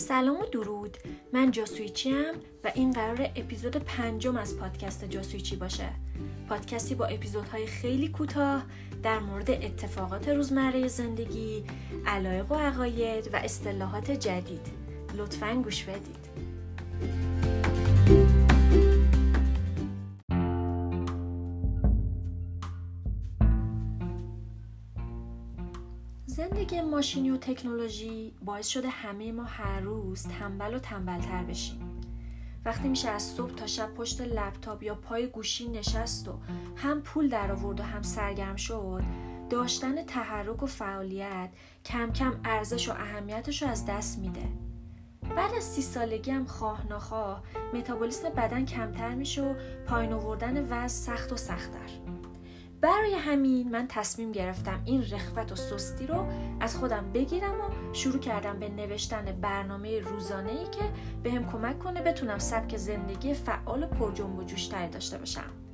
سلام و درود. من جاسویچی هم و این قرار اپیزود پنجم از پادکست جاسویچی باشه. پادکستی با اپیزودهای خیلی کوتاه در مورد اتفاقات روزمره زندگی علایق و عقاید و اصطلاحات جدید. لطفا گوش بدید. زندگی ماشینی و تکنولوژی باعث شده همه ما هر روز تنبل و تنبلتر بشیم. وقتی میشه از صبح تا شب پشت لپتاپ یا پای گوشی نشست و هم پول در آورد و هم سرگرم شد داشتن تحرک و فعالیت کم کم ارزش و اهمیتش رو از دست میده. بعد از سی سالگی هم خواه نخواه متابولیسم بدن کمتر میشه و پایین آوردن وزن سخت و سختتر. برای همین من تصمیم گرفتم این رخوت و سستی رو از خودم بگیرم و شروع کردم به نوشتن برنامه روزانه ای که بهم به کمک کنه بتونم سبک زندگی فعال و پرجنب و جوشتری داشته باشم.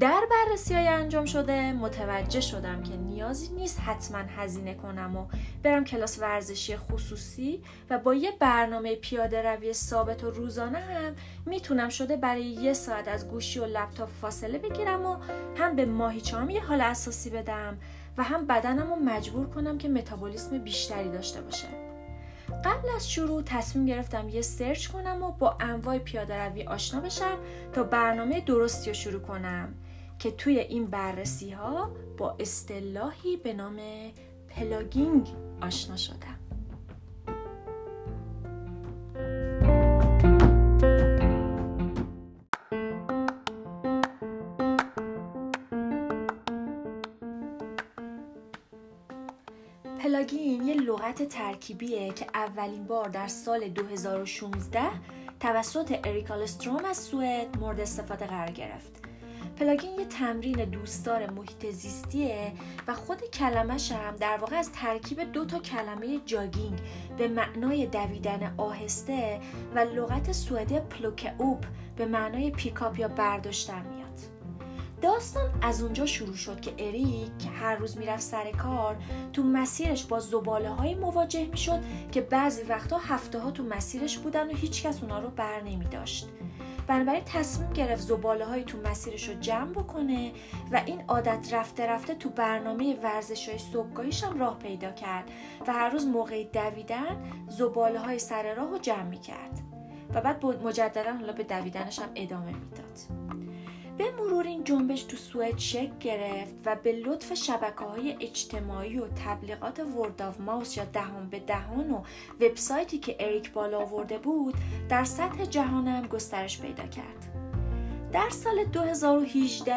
در بررسی های انجام شده متوجه شدم که نیازی نیست حتما هزینه کنم و برم کلاس ورزشی خصوصی و با یه برنامه پیاده روی ثابت و روزانه هم می‌تونم شده برای یه ساعت از گوشی و لپتاپ فاصله بگیرم و هم به ماهیچه‌ام یه حال اساسی بدم و هم بدنم رو مجبور کنم که متابولیسم بیشتری داشته باشه. قبل از شروع تصمیم گرفتم یه search کنم و با انواع پیاده روی آشنا بشم تا برنامه درستی رو شروع کنم که توی این بررسی ها با اصطلاحی به نام plogging آشنا شدم. plogging یه لغت ترکیبیه که اولین بار در سال 2016 توسط اریک آلستروم از سوئد مورد استفاده قرار گرفت. plogging یه تمرین دوستدار محیط زیستیه و خود کلمش هم در واقع از ترکیب دو تا کلمه jogging به معنای دویدن آهسته و لغت سوئدی plocka upp به معنای pick up یا برداشتن میاد. داستان از اونجا شروع شد که اریک که هر روز می‌رفت سر کار تو مسیرش با زباله های مواجه می‌شد که بعضی وقتا هفته ها تو مسیرش بودن و هیچکس اونا رو بر نمی داشت. بنابراین تصمیم گرفت زباله های تو مسیرش رو جمع بکنه و این عادت رفته رفته تو برنامه ورزش های صبحگاهیش هم راه پیدا کرد و هر روز موقع دویدن زباله های سر راه رو جمع می کرد و بعد مجددا حالا به دویدنش هم ادامه می‌داد. این جنبش تو سوئد شکل گرفت و به لطف شبکه های اجتماعی و تبلیغات word of mouth یا دهان به دهان و وبسایتی که اریک بالا آورده بود در سطح جهان هم گسترش پیدا کرد. در سال 2018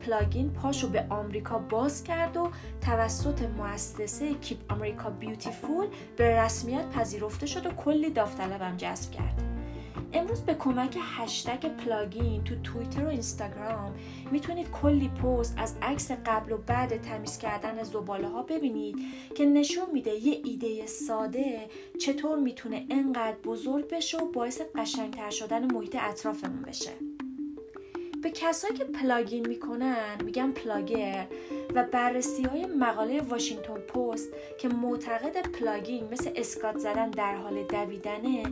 plogging پاشو به آمریکا باز کرد و توسط مؤسسه Keep America Beautiful به رسمیت پذیرفته شد و کلی داوطلبم جذب کرد. امروز به کمک هشتگ plogging تو توییتر و اینستاگرام می‌تونید کلی پست از عکس قبل و بعد تمیز کردن زباله ها ببینید که نشون میده یه ایده ساده چطور می‌تونه انقدر بزرگ بشه و باعث قشنگتر شدن محیط اطرافمون بشه. به کسایی که plogging می‌کنن میگن plogger و بررسی های مقاله واشنگتن پست که معتقده plogging مثل اسکات زدن در حال دویدنه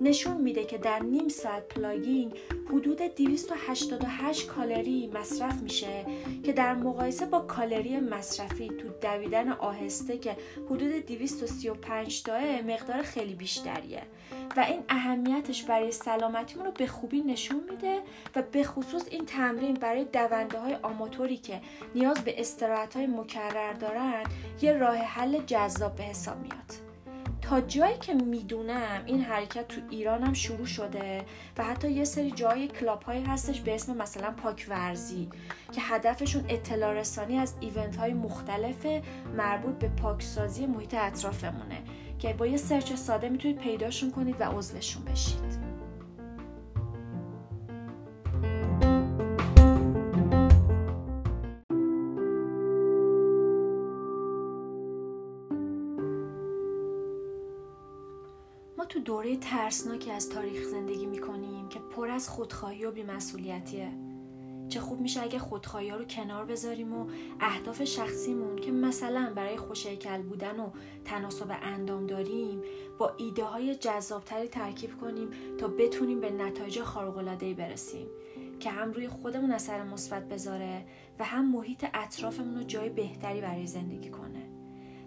نشون میده که در نیم ساعت plogging حدود 288 کالری مصرف میشه که در مقایسه با کالری مصرفی تو دویدن آهسته که حدود 235 تاست مقدار خیلی بیشتریه. و این اهمیتش برای سلامتیمون رو به خوبی نشون میده و به خصوص این تمرین برای دونده های آماتوری که نیاز به استراحت های مکرر دارن یه راه حل جذاب به حساب میاد. تا جایی که می‌دونم این حرکت تو ایران هم شروع شده و حتی یه سری جای club هایی هستش به اسم مثلا پاک ورزی که هدفشون اطلاع رسانی از event های مختلف مربوط به پاکسازی محیط اطرافمونه که با یه search ساده می‌تونید پیداشون کنید و عضوشون بشید. تو دوره ترسناکی از تاریخ زندگی می‌کنیم که پر از خودخواهی و بیمسئولیتیه. چه خوب میشه اگه خودخواهی ها رو کنار بذاریم و اهداف شخصیمون که مثلا برای خوشیکل بودن و تناسب اندام داریم با ایده های جذابتری ترکیب کنیم تا بتونیم به نتایج خارق‌العاده‌ای برسیم. که هم روی خودمون اثر مثبت بذاره و هم محیط اطرافمون رو جای بهتری برای زندگی کنه.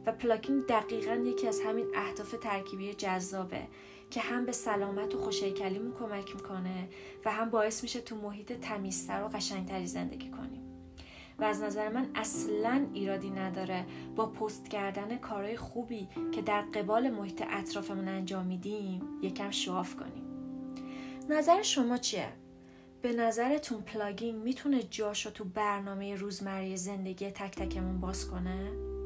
و پلاکین دقیقا یکی از همین اهداف ترکیبی جذابه که هم به سلامت و خوشیکلیمون کمک می‌کنه و هم باعث میشه تو محیط تمیزتر و قشنگتری زندگی کنیم و از نظر من اصلا ایرادی نداره با پست کردن کارهای خوبی که در قبال محیط اطرافمون انجام میدیم یکم شواف کنیم نظر شما چیه؟ به نظرتون پلاگین می‌تونه جاشو تو برنامه روزمره زندگی تک تکمون باز کنه؟